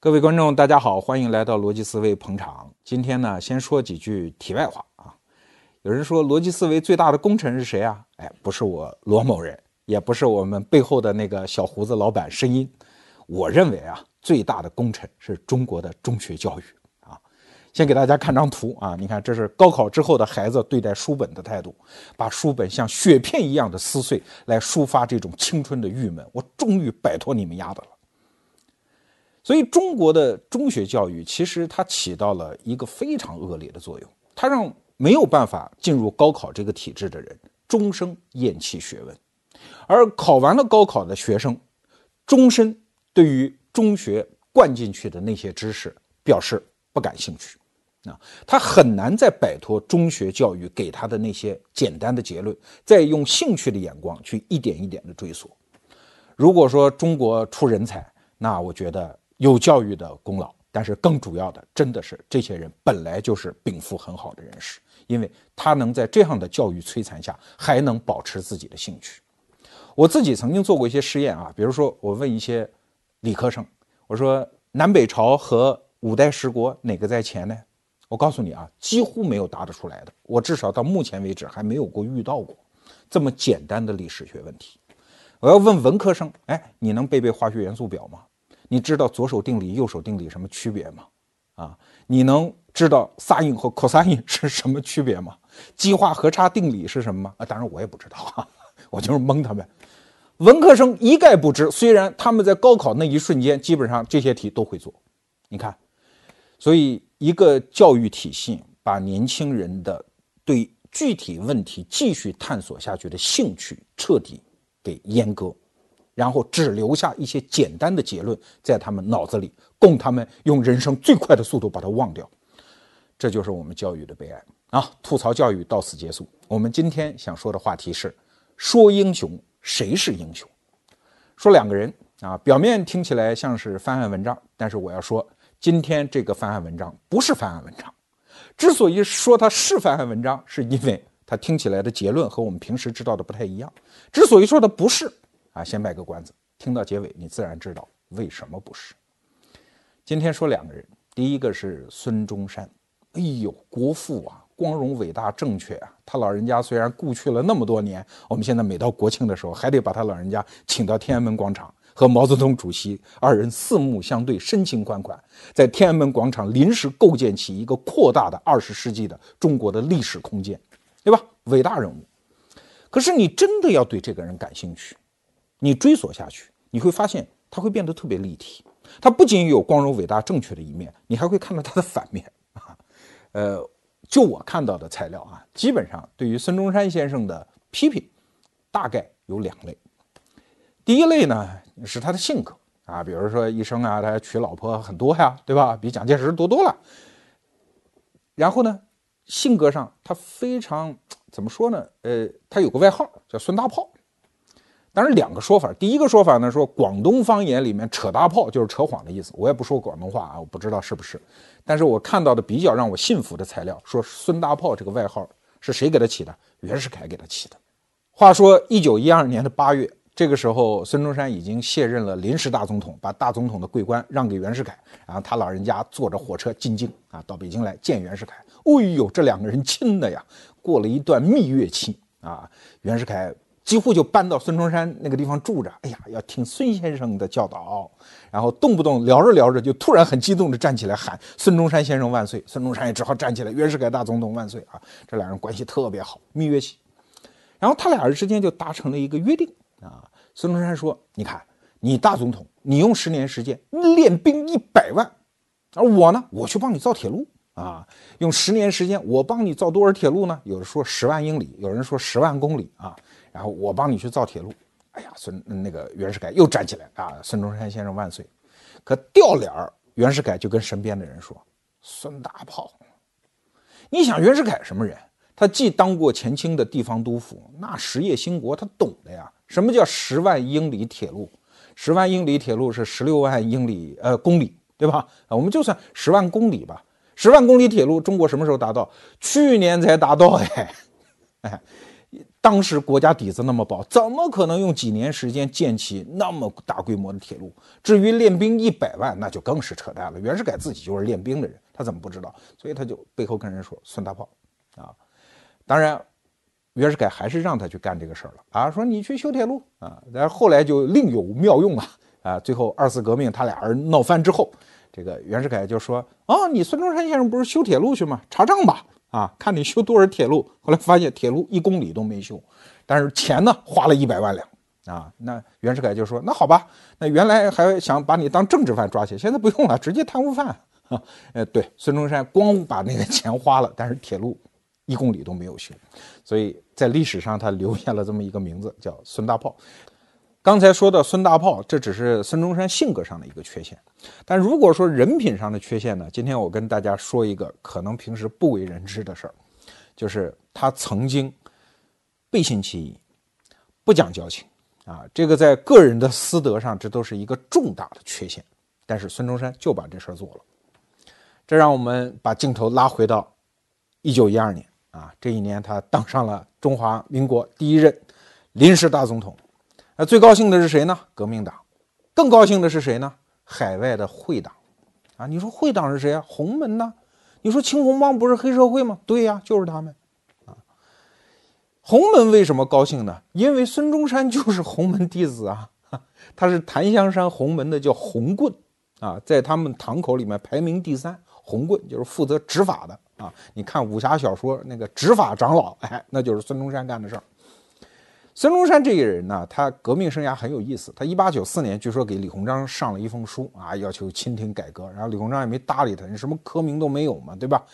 各位观众，大家好，欢迎来到逻辑思维捧场。今天呢，先说几句题外话啊。有人说逻辑思维最大的功臣是谁啊？哎，不是我罗某人，也不是我们背后的那个小胡子老板声音。我认为啊，最大的功臣是中国的中学教育啊。先给大家看张图啊，你看这是高考之后的孩子对待书本的态度，把书本像雪片一样的撕碎，来抒发这种青春的郁闷。我终于摆脱你们丫的了。所以，中国的中学教育其实它起到了一个非常恶劣的作用，它让没有办法进入高考这个体制的人终生厌弃学问，而考完了高考的学生，终身对于中学灌进去的那些知识表示不感兴趣，啊，他很难再摆脱中学教育给他的那些简单的结论，再用兴趣的眼光去一点一点的追索。如果说中国出人才，那我觉得。有教育的功劳，但是更主要的，真的是这些人本来就是禀赋很好的人士，因为他能在这样的教育摧残下，还能保持自己的兴趣。我自己曾经做过一些实验啊，比如说我问一些理科生，我说南北朝和五代十国哪个在前呢？我告诉你啊，几乎没有答得出来的。我至少到目前为止还没有过遇到过这么简单的历史学问题。我要问文科生，哎，你能背背化学元素表吗？你知道左手定理、右手定理什么区别吗？啊，你能知道 sin 和 cos 是什么区别吗？激化和差定理是什么吗？啊，当然我也不知道啊，我就是蒙他们。文科生一概不知，虽然他们在高考那一瞬间基本上这些题都会做。你看，所以一个教育体系把年轻人的对具体问题继续探索下去的兴趣彻底给阉割。然后只留下一些简单的结论在他们脑子里，供他们用人生最快的速度把它忘掉。这就是我们教育的悲哀啊！吐槽教育到此结束。我们今天想说的话题是：说英雄，谁是英雄？说两个人啊，表面听起来像是翻案文章，但是我要说，今天这个翻案文章不是翻案文章。之所以说它是翻案文章，是因为它听起来的结论和我们平时知道的不太一样。之所以说它不是。啊，先卖个关子，听到结尾你自然知道为什么不是。今天说两个人，第一个是孙中山，哎呦，国父啊，光荣伟大正确啊。他老人家虽然故去了那么多年，我们现在每到国庆的时候，还得把他老人家请到天安门广场，和毛泽东主席二人四目相对，深情款款，在天安门广场临时构建起一个扩大的二十世纪的中国的历史空间，对吧？伟大人物。可是你真的要对这个人感兴趣？你追索下去，你会发现它会变得特别立体。它不仅有光荣、伟大、正确的一面，你还会看到它的反面啊。呃，就我看到的材料啊，基本上对于孙中山先生的批评，大概有两类。第一类呢是他的性格啊，比如说一生啊，他娶老婆很多呀，对吧？比蒋介石多多了。然后呢，性格上他非常怎么说呢？呃，他有个外号叫孙大炮。当然，两个说法。第一个说法呢，说广东方言里面“扯大炮”就是扯谎的意思。我也不说广东话啊，我不知道是不是。但是我看到的比较让我信服的材料，说孙大炮这个外号是谁给他起的？袁世凯给他起的。话说一九一二年的八月，这个时候孙中山已经卸任了临时大总统，把大总统的桂冠让给袁世凯，然后他老人家坐着火车进京啊，到北京来见袁世凯。哎呦，这两个人亲的呀，过了一段蜜月期啊，袁世凯。几乎就搬到孙中山那个地方住着。哎呀，要听孙先生的教导，然后动不动聊着聊着就突然很激动地站起来喊“孙中山先生万岁”。孙中山也只好站起来“袁世凯大总统万岁”啊！这两人关系特别好，蜜月期。然后他俩人之间就达成了一个约定啊。孙中山说：“你看，你大总统，你用十年时间练兵一百万，而我呢，我去帮你造铁路啊。用十年时间，我帮你造多少铁路呢？有人说十万英里，有人说十万公里啊。”然后我帮你去造铁路，哎呀，孙那个袁世凯又站起来啊，孙中山先生万岁！可掉脸儿，袁世凯就跟身边的人说：“孙大炮，你想袁世凯什么人？他既当过前清的地方督府，那实业兴国他懂的呀。什么叫十万英里铁路？十万英里铁路是十六万英里呃公里，对吧？我们就算十万公里吧。十万公里铁路，中国什么时候达到？去年才达到哎，哎。”当时国家底子那么薄，怎么可能用几年时间建起那么大规模的铁路？至于练兵一百万，那就更是扯淡了。袁世凯自己就是练兵的人，他怎么不知道？所以他就背后跟人说孙大炮啊。当然，袁世凯还是让他去干这个事儿了啊，说你去修铁路啊。但是后来就另有妙用啊啊。最后二次革命他俩人闹翻之后，这个袁世凯就说啊，你孙中山先生不是修铁路去吗？查账吧。啊，看你修多少铁路，后来发现铁路一公里都没修，但是钱呢花了一百万两啊。那袁世凯就说：“那好吧，那原来还想把你当政治犯抓起来，现在不用了，直接贪污犯。”哈，呃，对，孙中山光把那个钱花了，但是铁路一公里都没有修，所以在历史上他留下了这么一个名字，叫孙大炮。刚才说的孙大炮，这只是孙中山性格上的一个缺陷，但如果说人品上的缺陷呢？今天我跟大家说一个可能平时不为人知的事儿，就是他曾经背信弃义，不讲交情啊，这个在个人的私德上，这都是一个重大的缺陷。但是孙中山就把这事儿做了，这让我们把镜头拉回到一九一二年啊，这一年他当上了中华民国第一任临时大总统。那最高兴的是谁呢？革命党，更高兴的是谁呢？海外的会党，啊，你说会党是谁啊？洪门呢？你说青红帮不是黑社会吗？对呀，就是他们，啊，洪门为什么高兴呢？因为孙中山就是洪门弟子啊，他是檀香山洪门的，叫洪棍，啊，在他们堂口里面排名第三，洪棍就是负责执法的啊。你看武侠小说那个执法长老，哎，那就是孙中山干的事儿。孙中山这个人呢，他革命生涯很有意思。他一八九四年据说给李鸿章上了一封书啊，要求清廷改革，然后李鸿章也没搭理他，你什么科名都没有嘛，对吧？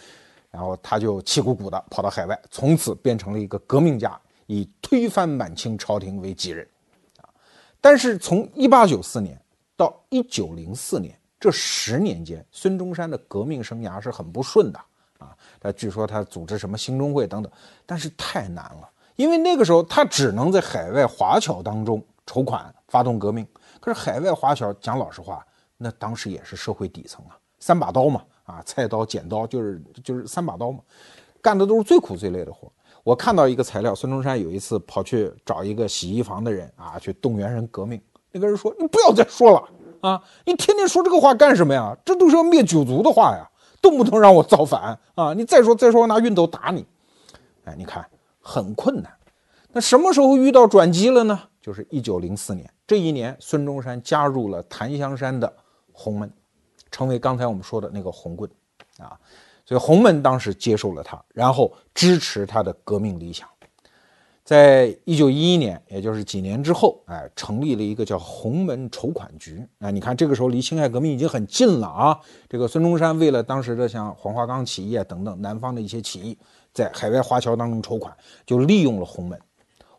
然后他就气鼓鼓的跑到海外，从此变成了一个革命家，以推翻满清朝廷为己任啊。但是从一八九四年到一九零四年这十年间，孙中山的革命生涯是很不顺的啊。他据说他组织什么兴中会等等，但是太难了。因为那个时候他只能在海外华侨当中筹款发动革命，可是海外华侨讲老实话，那当时也是社会底层啊，三把刀嘛，啊，菜刀、剪刀就是就是三把刀嘛，干的都是最苦最累的活。我看到一个材料，孙中山有一次跑去找一个洗衣房的人啊，去动员人革命，那个人说：“你不要再说了啊，你天天说这个话干什么呀？这都是要灭九族的话呀，动不动让我造反啊！你再说再说，我拿熨斗打你。”哎，你看。很困难，那什么时候遇到转机了呢？就是一九零四年这一年，孙中山加入了檀香山的洪门，成为刚才我们说的那个红棍啊。所以洪门当时接受了他，然后支持他的革命理想。在一九一一年，也就是几年之后，哎，成立了一个叫洪门筹款局。哎，你看这个时候离辛亥革命已经很近了啊。这个孙中山为了当时的像黄花岗起义啊等等南方的一些起义。在海外华侨当中筹款，就利用了洪门，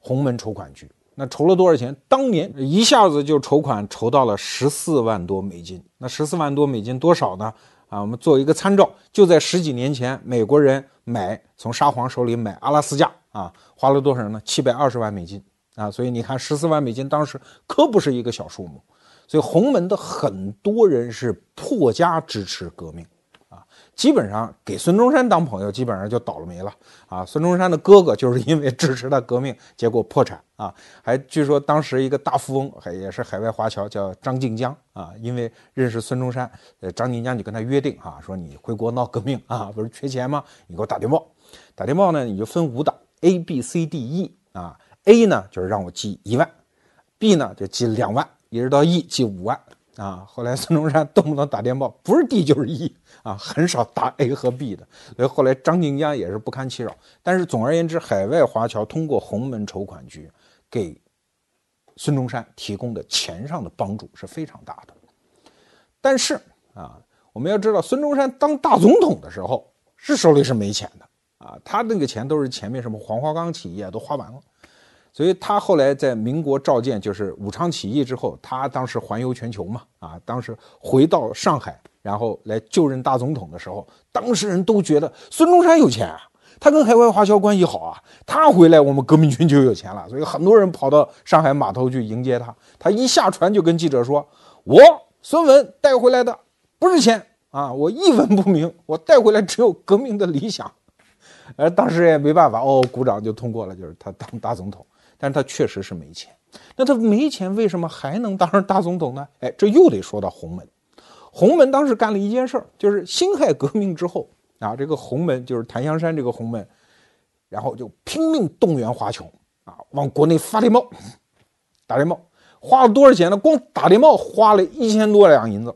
洪门筹款局。那筹了多少钱？当年一下子就筹款筹到了十四万多美金。那十四万多美金多少呢？啊，我们做一个参照，就在十几年前，美国人买从沙皇手里买阿拉斯加啊，花了多少呢？七百二十万美金啊。所以你看，十四万美金当时可不是一个小数目。所以洪门的很多人是破家支持革命。基本上给孙中山当朋友，基本上就倒了霉了啊！孙中山的哥哥就是因为支持他革命，结果破产啊！还据说当时一个大富翁，还也是海外华侨，叫张静江啊，因为认识孙中山，呃，张静江就跟他约定啊，说你回国闹革命啊，不是缺钱吗？你给我打电报，打电报呢，你就分五档，A、B、C、D、E 啊，A 呢就是让我寄一万，B 呢就寄两万，一直到 E 寄五万。啊，后来孙中山动不动打电报，不是 D 就是 E 啊，很少打 A 和 B 的。所以后来张静江也是不堪其扰。但是总而言之，海外华侨通过洪门筹款局给孙中山提供的钱上的帮助是非常大的。但是啊，我们要知道，孙中山当大总统的时候是手里是没钱的啊，他那个钱都是前面什么黄花岗起义啊都花完了。所以他后来在民国召见，就是武昌起义之后，他当时环游全球嘛，啊，当时回到上海，然后来就任大总统的时候，当时人都觉得孙中山有钱啊，他跟海外华侨关系好啊，他回来我们革命军就有钱了，所以很多人跑到上海码头去迎接他。他一下船就跟记者说：“我孙文带回来的不是钱啊，我一文不名，我带回来只有革命的理想。”而，当时也没办法，哦，鼓掌就通过了，就是他当大总统。但是他确实是没钱。那他没钱，为什么还能当上 大总统呢？哎，这又得说到洪门。洪门当时干了一件事儿，就是辛亥革命之后啊，这个洪门就是檀香山这个洪门，然后就拼命动员华侨啊，往国内发电报，打电报，花了多少钱呢？光打电报花了一千多两银子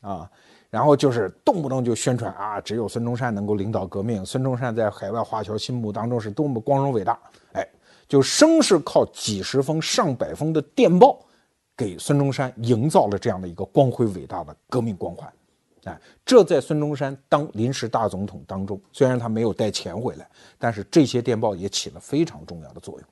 啊，然后就是动不动就宣传啊，只有孙中山能够领导革命，孙中山在海外华侨心目当中是多么光荣伟大，哎。就生是靠几十封、上百封的电报，给孙中山营造了这样的一个光辉伟大的革命光环。哎，这在孙中山当临时大总统当中，虽然他没有带钱回来，但是这些电报也起了非常重要的作用。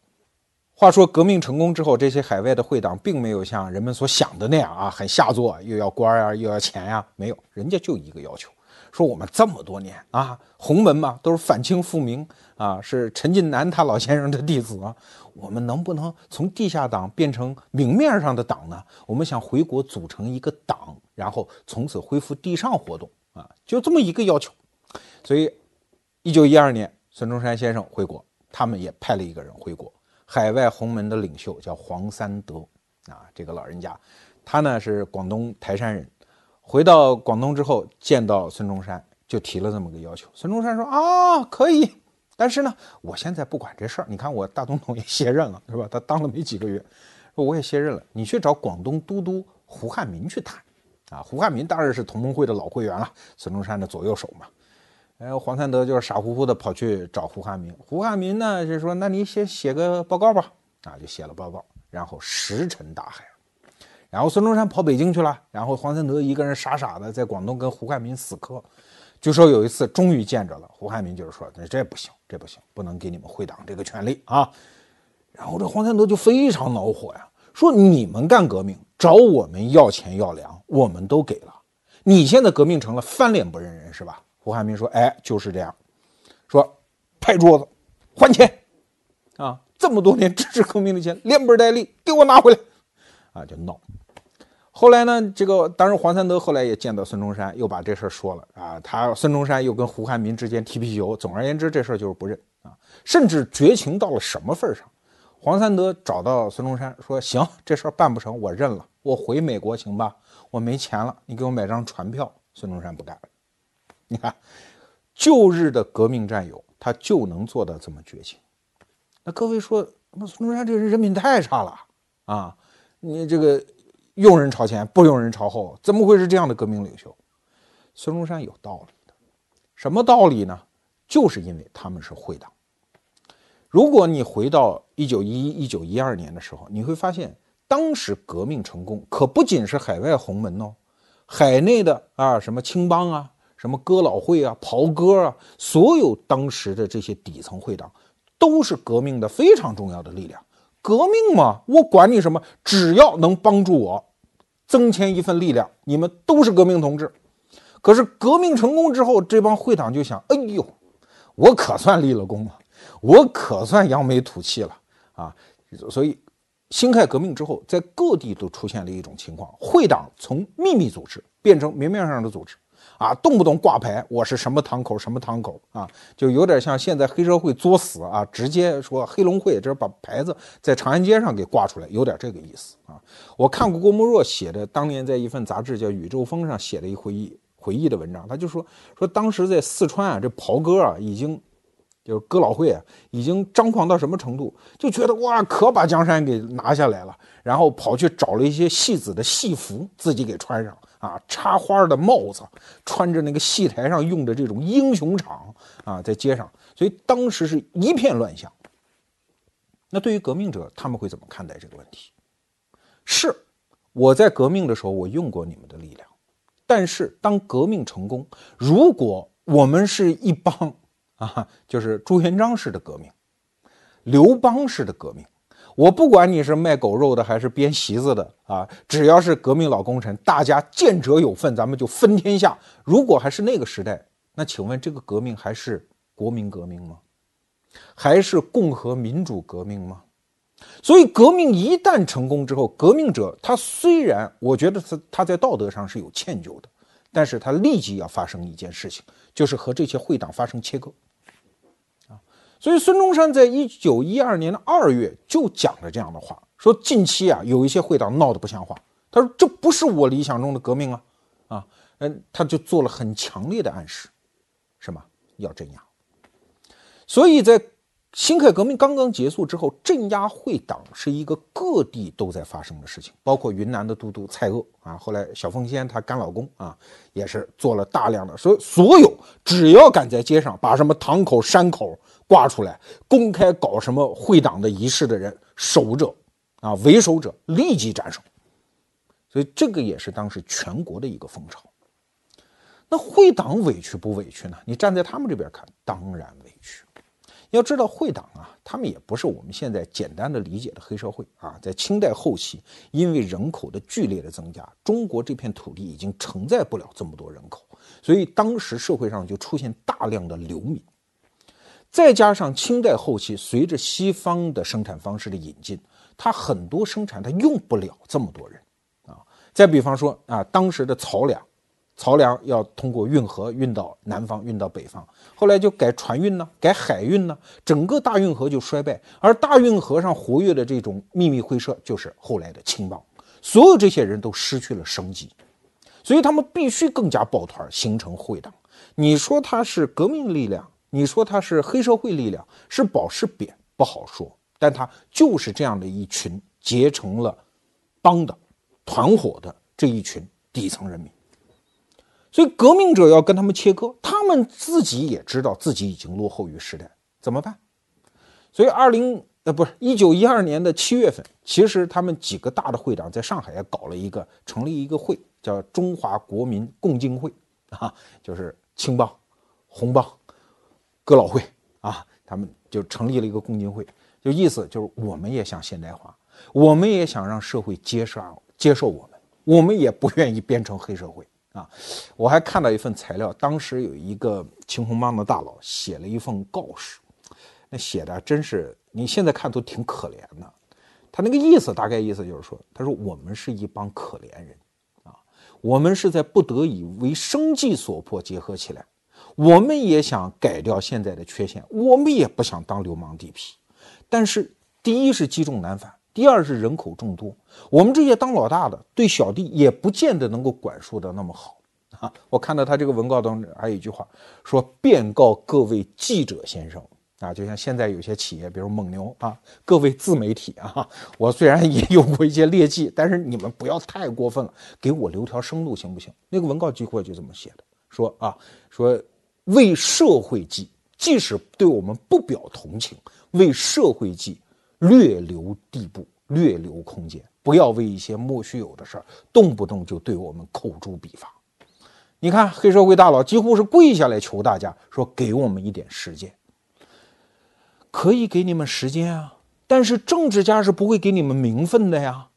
话说革命成功之后，这些海外的会党并没有像人们所想的那样啊，很下作，又要官啊，又要钱呀，没有，人家就一个要求。说我们这么多年啊，洪门嘛都是反清复明啊，是陈近南他老先生的弟子啊，我们能不能从地下党变成明面上的党呢？我们想回国组成一个党，然后从此恢复地上活动啊，就这么一个要求。所以，一九一二年，孙中山先生回国，他们也派了一个人回国，海外洪门的领袖叫黄三德啊，这个老人家，他呢是广东台山人。回到广东之后，见到孙中山，就提了这么个要求。孙中山说：“啊，可以，但是呢，我现在不管这事儿。你看，我大总统也卸任了，是吧？他当了没几个月，说我也卸任了。你去找广东都督胡汉民去谈。啊，胡汉民当然是同盟会的老会员了，孙中山的左右手嘛。哎，黄三德就是傻乎乎的跑去找胡汉民。胡汉民呢，就说：那你先写个报告吧。啊，就写了报告，然后石沉大海。”然后孙中山跑北京去了，然后黄三德一个人傻傻的在广东跟胡汉民死磕。据说有一次终于见着了，胡汉民就是说：“那这不行，这不行，不能给你们会党这个权利啊。”然后这黄三德就非常恼火呀，说：“你们干革命找我们要钱要粮，我们都给了，你现在革命成了翻脸不认人是吧？”胡汉民说：“哎，就是这样，说拍桌子还钱啊！这么多年支持革命的钱，连本带利给我拿回来啊！”就闹。后来呢，这个当然黄三德后来也见到孙中山，又把这事儿说了啊。他孙中山又跟胡汉民之间踢皮球。总而言之，这事儿就是不认啊。甚至绝情到了什么份儿上？黄三德找到孙中山说：“行，这事儿办不成，我认了，我回美国行吧？我没钱了，你给我买张船票。”孙中山不干。你看，旧日的革命战友，他就能做到这么绝情。那各位说，那孙中山这人人品太差了啊！你这个。用人朝前，不用人朝后，怎么会是这样的革命领袖？孙中山有道理的，什么道理呢？就是因为他们是会党。如果你回到一九一一、一九一二年的时候，你会发现，当时革命成功可不仅是海外洪门哦，海内的啊，什么青帮啊，什么哥老会啊、袍哥啊，所有当时的这些底层会党，都是革命的非常重要的力量。革命嘛，我管你什么，只要能帮助我。增添一份力量，你们都是革命同志。可是革命成功之后，这帮会党就想：哎呦，我可算立了功了，我可算扬眉吐气了啊！所以，辛亥革命之后，在各地都出现了一种情况：会党从秘密组织变成明面上的组织。啊，动不动挂牌，我是什么堂口什么堂口啊，就有点像现在黑社会作死啊，直接说黑龙会，这把牌子在长安街上给挂出来，有点这个意思啊。我看过郭沫若写的，当年在一份杂志叫《宇宙风》上写的一回忆回忆的文章，他就说说当时在四川啊，这袍哥啊，已经就是哥老会啊，已经张狂到什么程度，就觉得哇，可把江山给拿下来了，然后跑去找了一些戏子的戏服，自己给穿上。啊，插花的帽子，穿着那个戏台上用的这种英雄场啊，在街上，所以当时是一片乱象。那对于革命者，他们会怎么看待这个问题？是我在革命的时候，我用过你们的力量，但是当革命成功，如果我们是一帮啊，就是朱元璋式的革命，刘邦式的革命。我不管你是卖狗肉的还是编席子的啊，只要是革命老功臣，大家见者有份，咱们就分天下。如果还是那个时代，那请问这个革命还是国民革命吗？还是共和民主革命吗？所以，革命一旦成功之后，革命者他虽然我觉得他他在道德上是有歉疚的，但是他立即要发生一件事情，就是和这些会党发生切割。所以孙中山在一九一二年的二月就讲了这样的话，说近期啊有一些会党闹得不像话。他说这不是我理想中的革命啊，啊，嗯，他就做了很强烈的暗示，什么要镇压。所以在辛亥革命刚刚结束之后，镇压会党是一个各地都在发生的事情，包括云南的都督蔡锷啊，后来小凤仙她干老公啊，也是做了大量的，所所有只要敢在街上把什么堂口山口挂出来，公开搞什么会党的仪式的人，守者啊，为首者立即斩首。所以这个也是当时全国的一个风潮。那会党委屈不委屈呢？你站在他们这边看，当然委屈。要知道会党啊，他们也不是我们现在简单的理解的黑社会啊。在清代后期，因为人口的剧烈的增加，中国这片土地已经承载不了这么多人口，所以当时社会上就出现大量的流民。再加上清代后期，随着西方的生产方式的引进，它很多生产它用不了这么多人啊。再比方说啊，当时的漕粮。漕粮要通过运河运到南方，运到北方，后来就改船运呢，改海运呢，整个大运河就衰败。而大运河上活跃的这种秘密会社，就是后来的青帮，所有这些人都失去了生机，所以他们必须更加抱团，形成会党。你说他是革命力量，你说他是黑社会力量，是褒是贬不好说，但他就是这样的一群结成了帮的、团伙的这一群底层人民。所以革命者要跟他们切割，他们自己也知道自己已经落后于时代，怎么办？所以二零呃不是一九一二年的七月份，其实他们几个大的会长在上海也搞了一个成立一个会，叫中华国民共进会啊，就是青帮、红帮、哥老会啊，他们就成立了一个共进会，就意思就是我们也想现代化，我们也想让社会接受接受我们，我们也不愿意变成黑社会。啊，我还看到一份材料，当时有一个青红帮的大佬写了一份告示，那写的真是你现在看都挺可怜的。他那个意思大概意思就是说，他说我们是一帮可怜人啊，我们是在不得已为生计所迫结合起来，我们也想改掉现在的缺陷，我们也不想当流氓地痞，但是第一是积重难返。第二是人口众多，我们这些当老大的对小弟也不见得能够管束的那么好啊。我看到他这个文告当中还有一句话，说便告各位记者先生啊，就像现在有些企业，比如蒙牛啊，各位自媒体啊，我虽然也有过一些劣迹，但是你们不要太过分了，给我留条生路行不行？那个文告几乎就这么写的，说啊，说为社会计，即使对我们不表同情，为社会计。略留地步，略留空间，不要为一些莫须有的事儿，动不动就对我们口诛笔伐。你看，黑社会大佬几乎是跪下来求大家说：“给我们一点时间，可以给你们时间啊，但是政治家是不会给你们名分的呀。”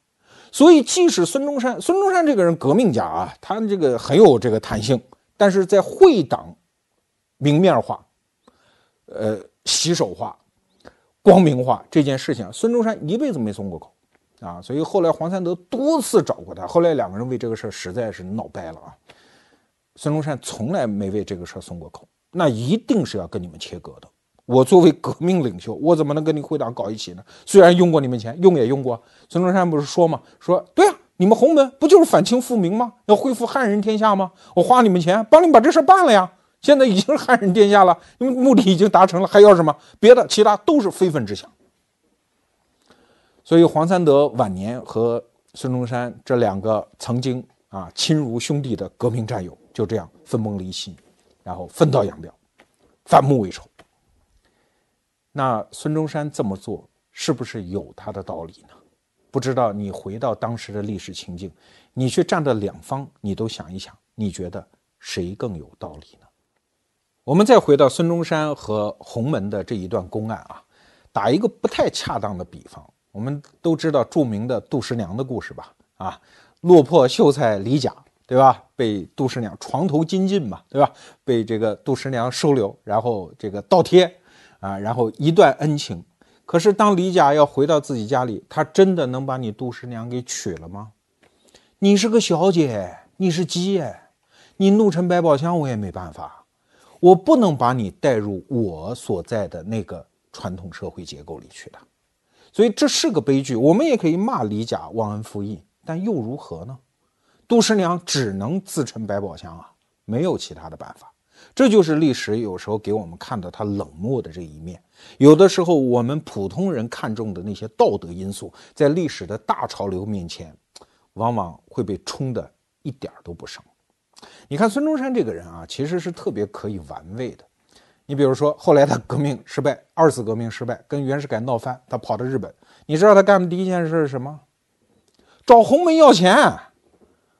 所以，即使孙中山，孙中山这个人革命家啊，他这个很有这个弹性，但是在会党明面化、呃洗手化。光明化这件事情，孙中山一辈子没松过口，啊，所以后来黄三德多次找过他，后来两个人为这个事儿实在是闹掰了啊。孙中山从来没为这个事儿松过口，那一定是要跟你们切割的。我作为革命领袖，我怎么能跟你会党搞一起呢？虽然用过你们钱，用也用过。孙中山不是说吗？说对啊，你们洪门不就是反清复明吗？要恢复汉人天下吗？我花你们钱帮你们把这事儿办了呀。现在已经是汉人天下了，因为目的已经达成了，还要什么？别的其他都是非分之想。所以黄三德晚年和孙中山这两个曾经啊亲如兄弟的革命战友，就这样分崩离析，然后分道扬镳，反目为仇。那孙中山这么做是不是有他的道理呢？不知道你回到当时的历史情境，你去站在两方，你都想一想，你觉得谁更有道理？我们再回到孙中山和洪门的这一段公案啊，打一个不太恰当的比方，我们都知道著名的杜十娘的故事吧？啊，落魄秀才李甲，对吧？被杜十娘床头金尽嘛，对吧？被这个杜十娘收留，然后这个倒贴，啊，然后一段恩情。可是当李甲要回到自己家里，他真的能把你杜十娘给娶了吗？你是个小姐，你是鸡耶，你怒沉百宝箱，我也没办法。我不能把你带入我所在的那个传统社会结构里去的。所以这是个悲剧。我们也可以骂李甲忘恩负义，但又如何呢？杜十娘只能自沉百宝箱啊，没有其他的办法。这就是历史有时候给我们看到他冷漠的这一面。有的时候，我们普通人看重的那些道德因素，在历史的大潮流面前，往往会被冲得一点都不剩。你看孙中山这个人啊，其实是特别可以玩味的。你比如说，后来他革命失败，二次革命失败，跟袁世凯闹翻，他跑到日本。你知道他干的第一件事是什么？找洪门要钱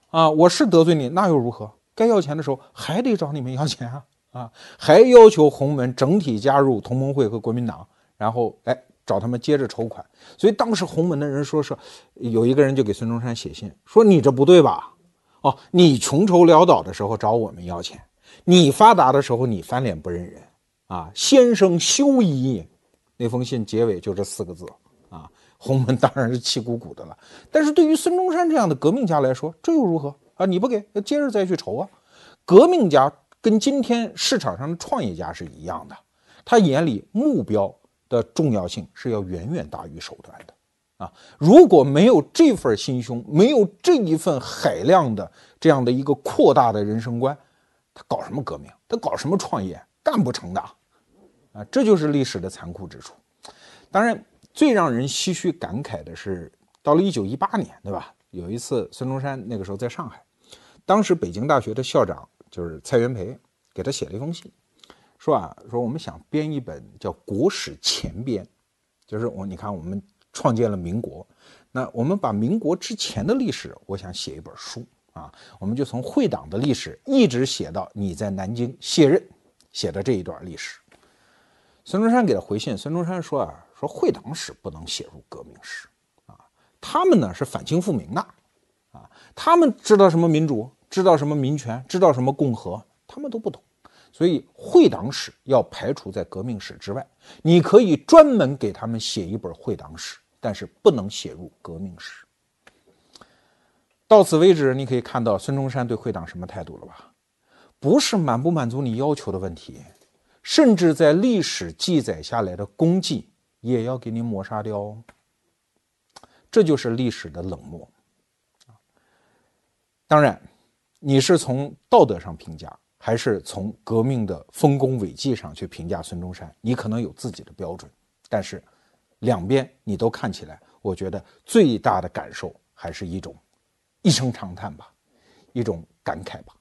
啊！我是得罪你，那又如何？该要钱的时候还得找你们要钱啊！啊，还要求洪门整体加入同盟会和国民党，然后哎找他们接着筹款。所以当时洪门的人说是有一个人就给孙中山写信说：“你这不对吧？哦，你穷愁潦倒的时候找我们要钱，你发达的时候你翻脸不认人啊！先生休矣。”那封信结尾就这四个字啊。洪门当然是气鼓鼓的了，但是对于孙中山这样的革命家来说，这又如何啊？你不给，那接着再去筹啊！革命家。跟今天市场上的创业家是一样的，他眼里目标的重要性是要远远大于手段的啊！如果没有这份心胸，没有这一份海量的这样的一个扩大的人生观，他搞什么革命？他搞什么创业？干不成的啊！这就是历史的残酷之处。当然，最让人唏嘘感慨的是，到了一九一八年，对吧？有一次，孙中山那个时候在上海，当时北京大学的校长。就是蔡元培给他写了一封信，说啊，说我们想编一本叫《国史前编》，就是我你看我们创建了民国，那我们把民国之前的历史，我想写一本书啊，我们就从会党的历史一直写到你在南京卸任写的这一段历史。孙中山给他回信，孙中山说啊，说会党史不能写入革命史啊，他们呢是反清复明的啊，他们知道什么民主。知道什么民权，知道什么共和，他们都不懂，所以会党史要排除在革命史之外。你可以专门给他们写一本会党史，但是不能写入革命史。到此为止，你可以看到孙中山对会党什么态度了吧？不是满不满足你要求的问题，甚至在历史记载下来的功绩也要给你抹杀掉。哦这就是历史的冷漠当然。你是从道德上评价，还是从革命的丰功伟绩上去评价孙中山？你可能有自己的标准，但是两边你都看起来，我觉得最大的感受还是一种一声长叹吧，一种感慨吧。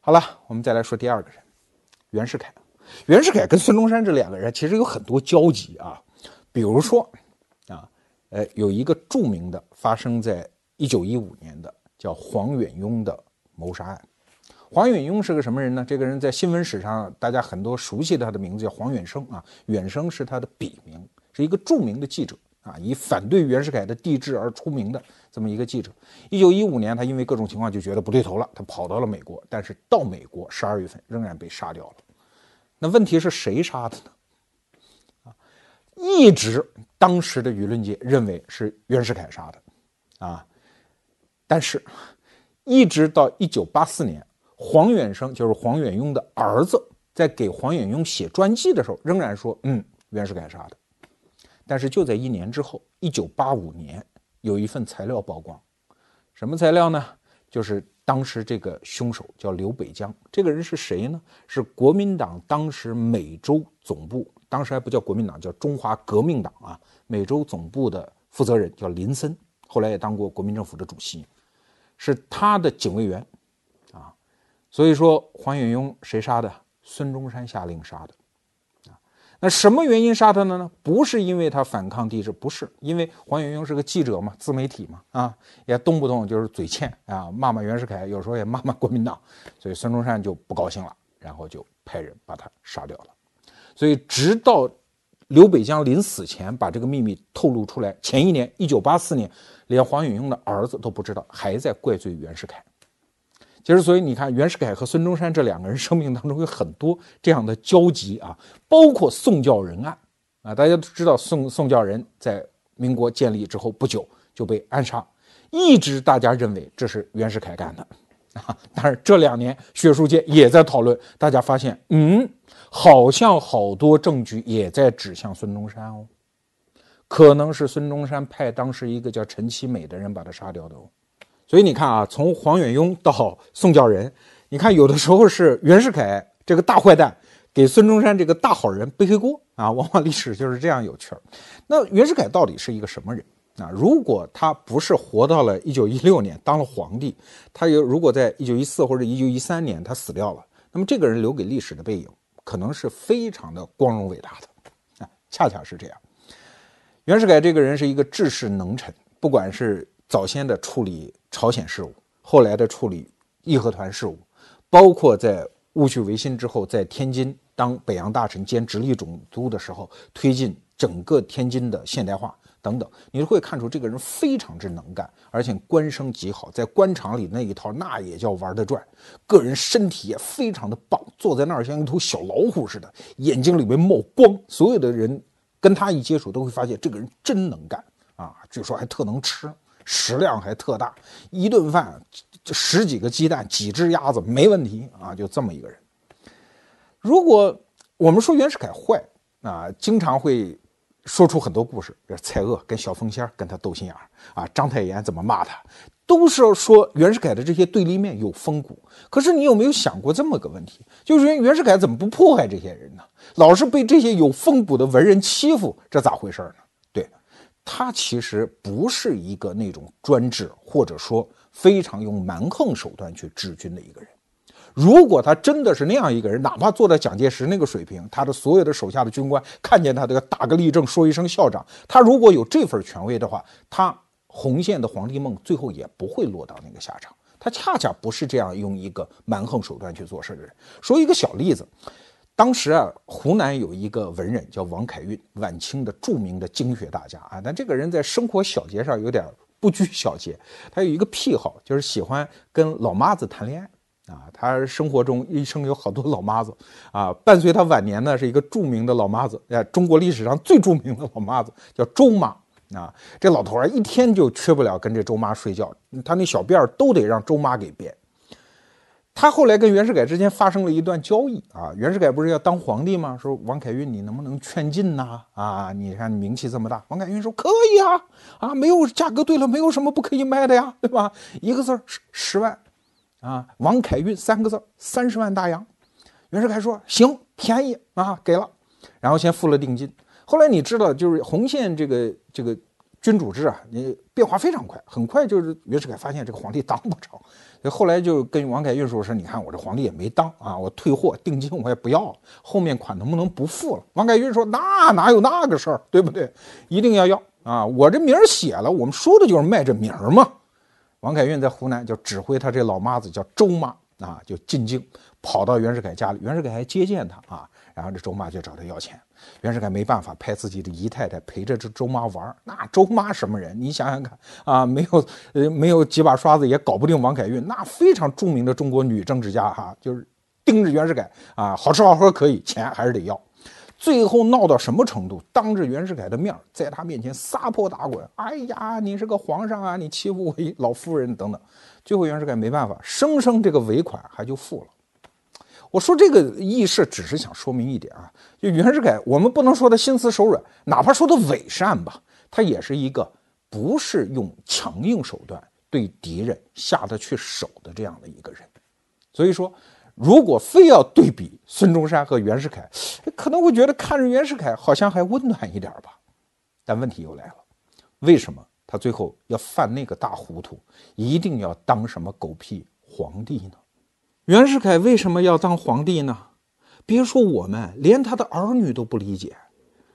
好了，我们再来说第二个人，袁世凯。袁世凯跟孙中山这两个人其实有很多交集啊，比如说啊，呃，有一个著名的发生在一九一五年的。叫黄远庸的谋杀案。黄远庸是个什么人呢？这个人在新闻史上，大家很多熟悉他的名字叫黄远生啊。远生是他的笔名，是一个著名的记者啊，以反对袁世凯的帝制而出名的这么一个记者。一九一五年，他因为各种情况就觉得不对头了，他跑到了美国，但是到美国十二月份仍然被杀掉了。那问题是谁杀的呢？啊，一直当时的舆论界认为是袁世凯杀的，啊。但是，一直到一九八四年，黄远生就是黄远庸的儿子，在给黄远庸写传记的时候，仍然说：“嗯，袁世凯杀的。”但是就在一年之后，一九八五年，有一份材料曝光，什么材料呢？就是当时这个凶手叫刘北江，这个人是谁呢？是国民党当时美洲总部，当时还不叫国民党，叫中华革命党啊，美洲总部的负责人叫林森，后来也当过国民政府的主席。是他的警卫员，啊，所以说黄远庸谁杀的？孙中山下令杀的，那什么原因杀他的呢？不是因为他反抗帝制，不是因为黄远庸是个记者嘛，自媒体嘛，啊，也动不动就是嘴欠啊，骂骂袁世凯，有时候也骂骂国民党，所以孙中山就不高兴了，然后就派人把他杀掉了。所以直到刘北江临死前把这个秘密透露出来，前一年一九八四年。连黄远庸的儿子都不知道，还在怪罪袁世凯。其实，所以你看，袁世凯和孙中山这两个人生命当中有很多这样的交集啊，包括宋教仁案啊，大家都知道，宋宋教仁在民国建立之后不久就被暗杀，一直大家认为这是袁世凯干的啊。但是这两年学术界也在讨论，大家发现，嗯，好像好多证据也在指向孙中山哦，可能是孙中山派当时一个叫陈其美的人把他杀掉的哦。所以你看啊，从黄远庸到宋教仁，你看有的时候是袁世凯这个大坏蛋给孙中山这个大好人背黑锅啊，往往历史就是这样有趣儿。那袁世凯到底是一个什么人啊？如果他不是活到了一九一六年当了皇帝，他有如果在一九一四或者一九一三年他死掉了，那么这个人留给历史的背影可能是非常的光荣伟大的啊，恰恰是这样。袁世凯这个人是一个治世能臣，不管是早先的处理朝鲜事务，后来的处理义和团事务，包括在戊戌维新之后，在天津当北洋大臣兼直隶总督的时候，推进整个天津的现代化等等，你就会看出这个人非常之能干，而且官声极好，在官场里那一套那也叫玩得转，个人身体也非常的棒，坐在那儿像一头小老虎似的，眼睛里面冒光，所有的人跟他一接触都会发现这个人真能干啊，据说还特能吃。食量还特大，一顿饭就十几个鸡蛋，几只鸭子没问题啊！就这么一个人。如果我们说袁世凯坏啊，经常会说出很多故事，比如蔡锷跟小凤仙跟他斗心眼儿啊，章太炎怎么骂他，都是要说袁世凯的这些对立面有风骨。可是你有没有想过这么个问题？就是袁袁世凯怎么不迫害这些人呢？老是被这些有风骨的文人欺负，这咋回事呢？他其实不是一个那种专制或者说非常用蛮横手段去治军的一个人。如果他真的是那样一个人，哪怕做到蒋介石那个水平，他的所有的手下的军官看见他都要打个立正，说一声校长。他如果有这份权威的话，他红线的皇帝梦最后也不会落到那个下场。他恰恰不是这样用一个蛮横手段去做事的人。说一个小例子。当时啊，湖南有一个文人叫王凯运，晚清的著名的经学大家啊。但这个人在生活小节上有点不拘小节，他有一个癖好，就是喜欢跟老妈子谈恋爱啊。他生活中一生有好多老妈子啊。伴随他晚年呢，是一个著名的老妈子，哎，中国历史上最著名的老妈子叫周妈啊。这老头儿一天就缺不了跟这周妈睡觉，他那小辫儿都得让周妈给编。他后来跟袁世凯之间发生了一段交易啊，袁世凯不是要当皇帝吗？说王凯运，你能不能劝进呐？啊，你看名气这么大，王凯运说可以啊，啊，没有价格对了，没有什么不可以卖的呀，对吧？一个字十十万，啊，王凯运三个字三十万大洋。袁世凯说行，便宜啊，给了，然后先付了定金。后来你知道，就是红线这个这个。君主制啊，你变化非常快，很快就是袁世凯发现这个皇帝当不成，所以后来就跟王凯运说：“说你看我这皇帝也没当啊，我退货定金我也不要了，后面款能不能不付了？”王凯运说：“那哪有那个事儿，对不对？一定要要啊！我这名儿写了，我们说的就是卖这名儿嘛。”王凯运在湖南就指挥他这老妈子叫周妈啊，就进京跑到袁世凯家里，袁世凯还接见他啊，然后这周妈就找他要钱。袁世凯没办法，派自己的姨太太陪着这周妈玩那周妈什么人？你想想看啊，没有呃没有几把刷子也搞不定王凯运。那非常著名的中国女政治家哈，就是盯着袁世凯啊，好吃好喝可以，钱还是得要。最后闹到什么程度？当着袁世凯的面，在他面前撒泼打滚。哎呀，你是个皇上啊，你欺负我一老夫人等等。最后袁世凯没办法，生生这个尾款还就付了。我说这个意识只是想说明一点啊，就袁世凯，我们不能说他心慈手软，哪怕说他伪善吧，他也是一个不是用强硬手段对敌人下得去手的这样的一个人。所以说，如果非要对比孙中山和袁世凯，可能会觉得看着袁世凯好像还温暖一点吧。但问题又来了，为什么他最后要犯那个大糊涂，一定要当什么狗屁皇帝呢？袁世凯为什么要当皇帝呢？别说我们，连他的儿女都不理解，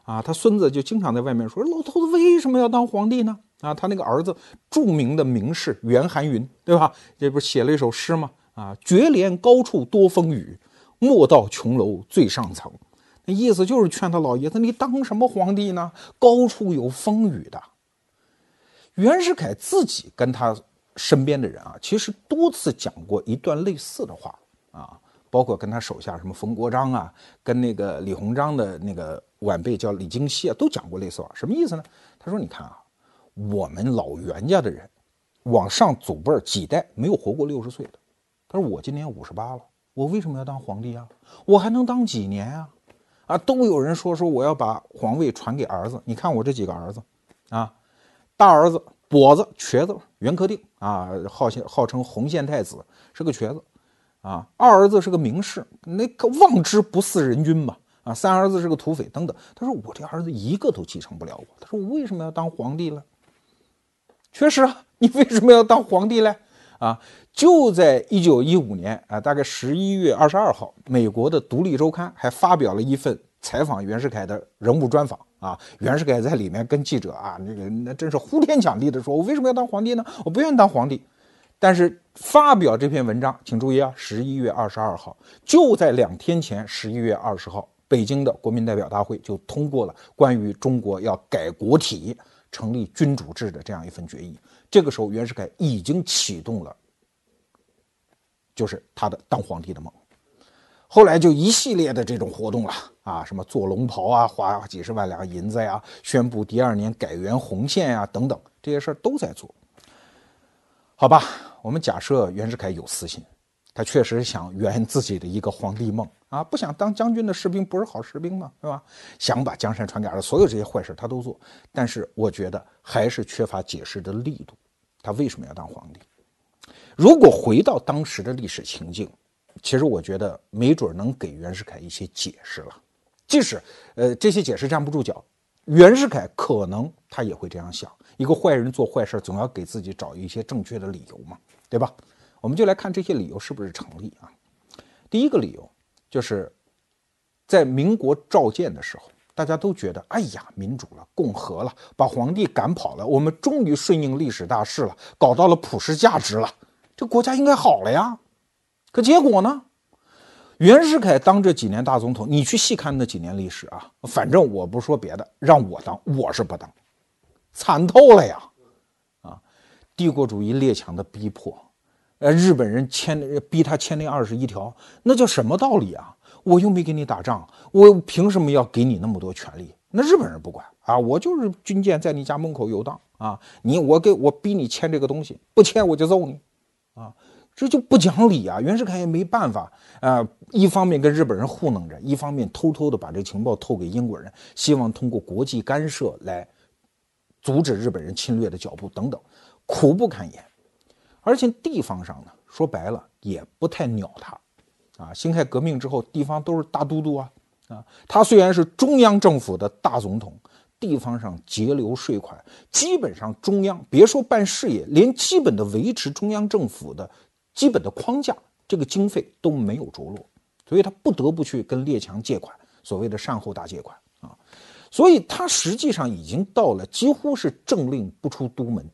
啊，他孙子就经常在外面说：“老头子为什么要当皇帝呢？”啊，他那个儿子，著名的名士袁寒云，对吧？这不写了一首诗吗？啊，绝怜高处多风雨，莫到琼楼最上层。那意思就是劝他老爷子，你当什么皇帝呢？高处有风雨的。袁世凯自己跟他。身边的人啊，其实多次讲过一段类似的话啊，包括跟他手下什么冯国璋啊，跟那个李鸿章的那个晚辈叫李经羲啊，都讲过类似话。什么意思呢？他说：“你看啊，我们老袁家的人，往上祖辈几代没有活过六十岁的他说我今年五十八了，我为什么要当皇帝啊？我还能当几年啊？啊，都有人说说我要把皇位传给儿子。你看我这几个儿子，啊，大儿子跛子瘸子袁克定啊，号称号称洪宪太子，是个瘸子，啊，二儿子是个名士，那个望之不似人君嘛。啊，三儿子是个土匪，等等。他说：“我这儿子一个都继承不了我。”他说：“我为什么要当皇帝呢？”确实啊，你为什么要当皇帝呢？啊，就在一九一五年啊，大概十一月二十二号，美国的《独立周刊》还发表了一份采访袁世凯的人物专访啊。袁世凯在里面跟记者啊，那个那真是呼天抢地的说：“我为什么要当皇帝呢？我不愿意当皇帝。”但是发表这篇文章，请注意啊，十一月二十二号，就在两天前，十一月二十号。北京的国民代表大会就通过了关于中国要改国体、成立君主制的这样一份决议。这个时候，袁世凯已经启动了，就是他的当皇帝的梦。后来就一系列的这种活动了啊，什么做龙袍啊，花几十万两银子呀，宣布第二年改元洪宪呀，等等这些事儿都在做。好吧，我们假设袁世凯有私心。他确实想圆自己的一个皇帝梦啊，不想当将军的士兵不是好士兵吗？是吧？想把江山传给儿子，所有这些坏事他都做。但是我觉得还是缺乏解释的力度。他为什么要当皇帝？如果回到当时的历史情境，其实我觉得没准能给袁世凯一些解释了。即使呃这些解释站不住脚，袁世凯可能他也会这样想：一个坏人做坏事，总要给自己找一些正确的理由嘛，对吧？我们就来看这些理由是不是成立啊？第一个理由就是，在民国召见的时候，大家都觉得，哎呀，民主了，共和了，把皇帝赶跑了，我们终于顺应历史大势了，搞到了普世价值了，这国家应该好了呀。可结果呢？袁世凯当这几年大总统，你去细看那几年历史啊，反正我不说别的，让我当，我是不当，惨透了呀！啊，帝国主义列强的逼迫。呃，日本人签逼他签那二十一条，那叫什么道理啊？我又没给你打仗，我凭什么要给你那么多权利？那日本人不管啊，我就是军舰在你家门口游荡啊，你我给我逼你签这个东西，不签我就揍你，啊，这就不讲理啊！袁世凯也没办法啊，一方面跟日本人糊弄着，一方面偷偷的把这情报透给英国人，希望通过国际干涉来阻止日本人侵略的脚步等等，苦不堪言。而且地方上呢，说白了也不太鸟他，啊，辛亥革命之后，地方都是大都督啊，啊，他虽然是中央政府的大总统，地方上节流税款，基本上中央别说办事业，连基本的维持中央政府的基本的框架，这个经费都没有着落，所以他不得不去跟列强借款，所谓的善后大借款啊，所以他实际上已经到了几乎是政令不出都门。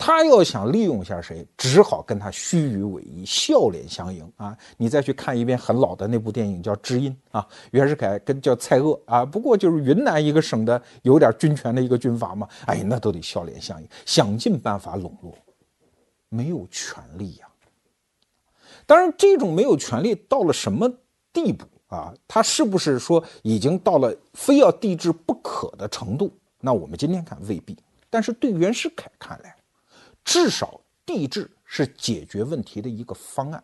他要想利用一下谁，只好跟他虚与委蛇、笑脸相迎啊！你再去看一遍很老的那部电影，叫《知音》啊，袁世凯跟叫蔡锷啊，不过就是云南一个省的有点军权的一个军阀嘛，哎，那都得笑脸相迎，想尽办法笼络，没有权利呀。当然，这种没有权利到了什么地步啊？他是不是说已经到了非要帝制不可的程度？那我们今天看未必，但是对袁世凯看来。至少帝制是解决问题的一个方案，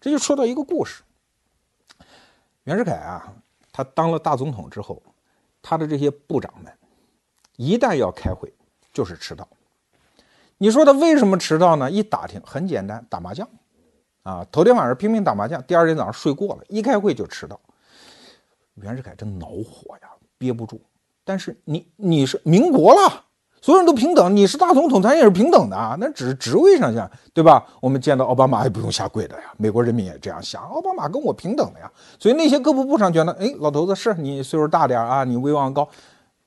这就说到一个故事。袁世凯啊，他当了大总统之后，他的这些部长们一旦要开会，就是迟到。你说他为什么迟到呢？一打听，很简单，打麻将啊，头天晚上拼命打麻将，第二天早上睡过了，一开会就迟到。袁世凯真恼火呀，憋不住。但是你你是民国了。所有人都平等，你是大总统，咱也是平等的啊。那只是职位上讲，对吧？我们见到奥巴马也不用下跪的呀。美国人民也这样想，奥巴马跟我平等的呀。所以那些各部部长觉得，哎，老头子是你岁数大点啊，你威望高，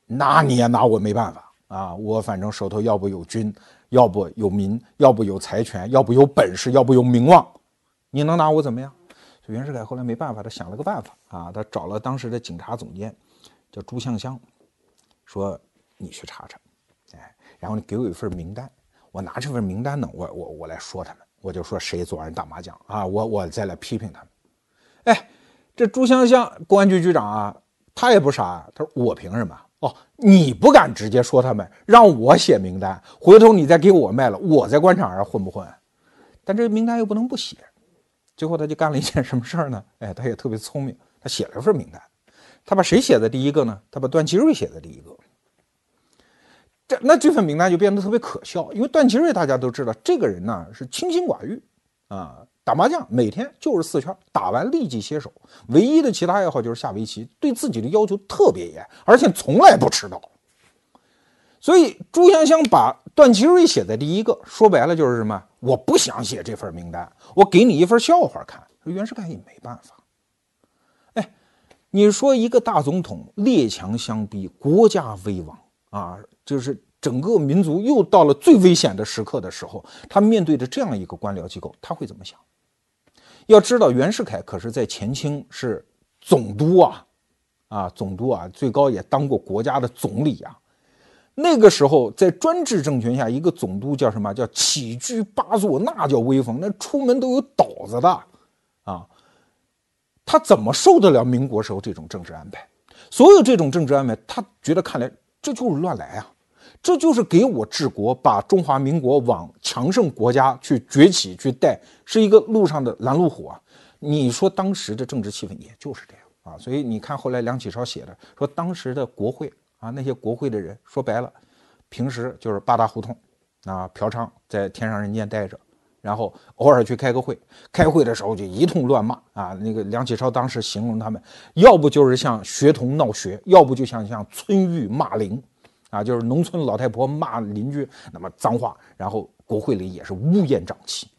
那你也拿我没办法啊。我反正手头要不有军，要不有民，要不有财权，要不有本事，要不有名望，你能拿我怎么样？所以袁世凯后来没办法，他想了个办法啊，他找了当时的警察总监，叫朱向湘，说你去查查。哎然后你给我一份名单，我拿这份名单呢，我我我来说他们，我就说谁昨晚打麻将啊，我我再来批评他们。哎，这朱香香公安局局长啊，他也不傻，他说我凭什么？哦，你不敢直接说他们，让我写名单，回头你再给我卖了，我在官场上混不混？但这名单又不能不写最后他就干了一件什么事儿呢？哎，他也特别聪明，他写了一份名单。他把谁写的第一个呢？他把段祺瑞写的第一个。这那这份名单就变得特别可笑，因为段祺瑞大家都知道，这个人呢是清心寡欲啊，打麻将每天就是四圈，打完立即歇手，唯一的其他爱好就是下围棋，对自己的要求特别严，而且从来不迟到。所以朱香香把段祺瑞写在第一个，说白了就是什么？我不想写这份名单，我给你一份笑话看。袁世凯也没办法。哎，你说一个大总统列强相逼，国家危亡啊，就是整个民族又到了最危险的时刻的时候，他面对着这样一个官僚机构，他会怎么想？要知道，袁世凯可是在前清是总督啊，啊，总督啊，最高也当过国家的总理啊。那个时候，在专制政权下，一个总督叫什么？叫起居八座，那叫威风，那出门都有倒子的，啊，他怎么受得了民国时候这种政治安排？所有这种政治安排，他觉得看来这就是乱来啊，这就是给我治国，把中华民国往强盛国家去崛起去带，是一个路上的拦路虎啊！你说当时的政治气氛也就是这样啊，所以你看后来梁启超写的说，当时的国会。啊，那些国会的人说白了，平时就是八大胡同，啊，嫖娼，在天上人间待着，然后偶尔去开个会，开会的时候就一通乱骂啊。那个梁启超当时形容他们，要不就是像学童闹学，要不就像像村狱骂邻，啊，就是农村老太婆骂邻居那么脏话，然后国会里也是乌烟瘴气。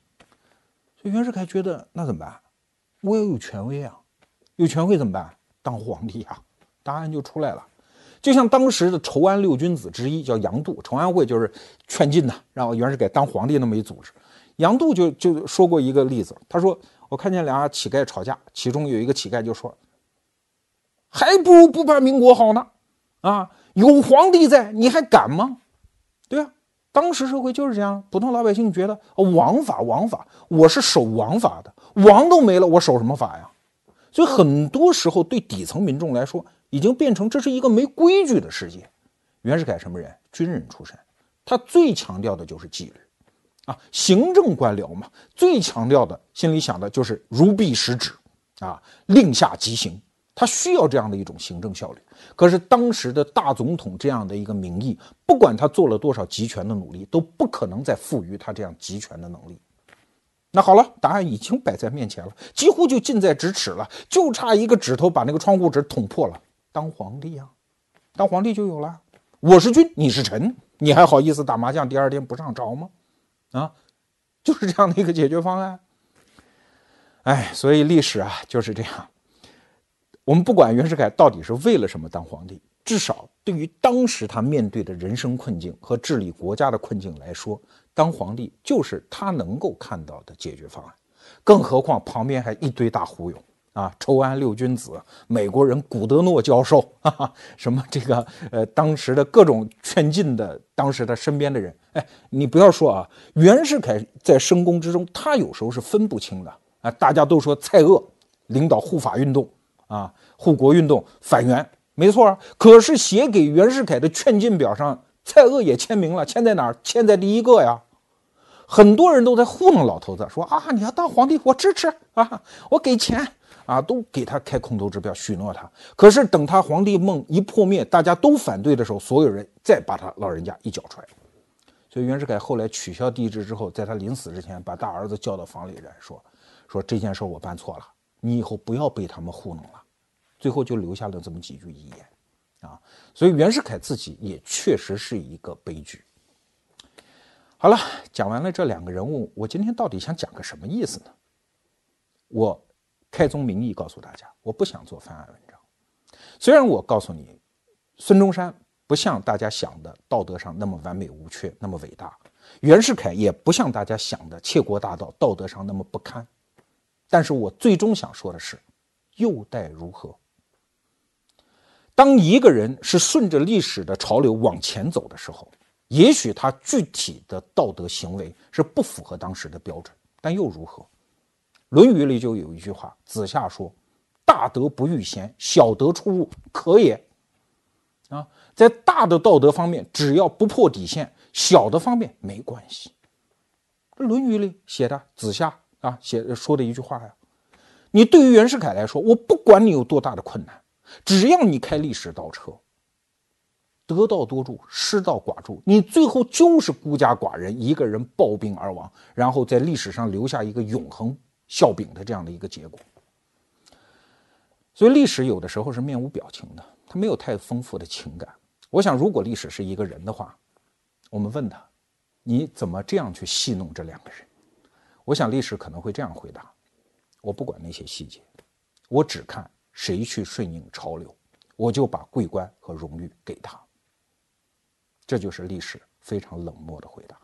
所以袁世凯觉得那怎么办？我要有权威啊，有权威怎么办？当皇帝啊，答案就出来了。就像当时的筹安六君子之一叫杨度，筹安会就是劝进呐，让袁世凯当皇帝那么一组织。杨度就就说过一个例子，他说：“我看见俩乞丐吵架，其中有一个乞丐就说，还不如不办民国好呢，啊，有皇帝在，你还敢吗？对啊，当时社会就是这样，普通老百姓觉得王法王法，我是守王法的，王都没了，我守什么法呀？所以很多时候对底层民众来说。”已经变成这是一个没规矩的世界。袁世凯什么人？军人出身，他最强调的就是纪律啊。行政官僚嘛，最强调的心里想的就是如臂使指啊，令下即行。他需要这样的一种行政效率。可是当时的大总统这样的一个名义，不管他做了多少集权的努力，都不可能再赋予他这样集权的能力。那好了，答案已经摆在面前了，几乎就近在咫尺了，就差一个指头把那个窗户纸捅破了。当皇帝呀，当皇帝就有了。我是君，你是臣，你还好意思打麻将？第二天不上朝吗？啊，就是这样的一个解决方案。哎，所以历史啊就是这样。我们不管袁世凯到底是为了什么当皇帝，至少对于当时他面对的人生困境和治理国家的困境来说，当皇帝就是他能够看到的解决方案。更何况旁边还一堆大忽悠。啊，筹安六君子，美国人古德诺教授，哈哈，什么这个呃，当时的各种劝进的，当时他身边的人，哎，你不要说啊，袁世凯在深宫之中，他有时候是分不清的啊。大家都说蔡锷领导护法运动啊，护国运动反袁，没错啊。可是写给袁世凯的劝进表上，蔡锷也签名了，签在哪儿？签在第一个呀。很多人都在糊弄老头子，说啊，你要当皇帝，我支持啊，我给钱。啊，都给他开空头支票，许诺他。可是等他皇帝梦一破灭，大家都反对的时候，所有人再把他老人家一脚踹。所以袁世凯后来取消帝制之后，在他临死之前，把大儿子叫到房里来说：“说这件事我办错了，你以后不要被他们糊弄了。”最后就留下了这么几句遗言。啊，所以袁世凯自己也确实是一个悲剧。好了，讲完了这两个人物，我今天到底想讲个什么意思呢？我。开宗明义告诉大家，我不想做翻案文章。虽然我告诉你，孙中山不像大家想的道德上那么完美无缺，那么伟大；袁世凯也不像大家想的窃国大盗，道德上那么不堪。但是我最终想说的是，又待如何？当一个人是顺着历史的潮流往前走的时候，也许他具体的道德行为是不符合当时的标准，但又如何？《论语》里就有一句话，子夏说：“大德不逾贤，小德出入可也。”啊，在大的道德方面，只要不破底线，小的方面没关系。《论语》里写的子夏啊写说的一句话呀。你对于袁世凯来说，我不管你有多大的困难，只要你开历史倒车，得道多助，失道寡助，你最后就是孤家寡人，一个人暴病而亡，然后在历史上留下一个永恒笑柄的这样的一个结果。所以历史有的时候是面无表情的，它没有太丰富的情感。我想，如果历史是一个人的话，我们问他，你怎么这样去戏弄这两个人？我想历史可能会这样回答。我不管那些细节，我只看谁去顺应潮流，我就把桂冠和荣誉给他。这就是历史非常冷漠的回答。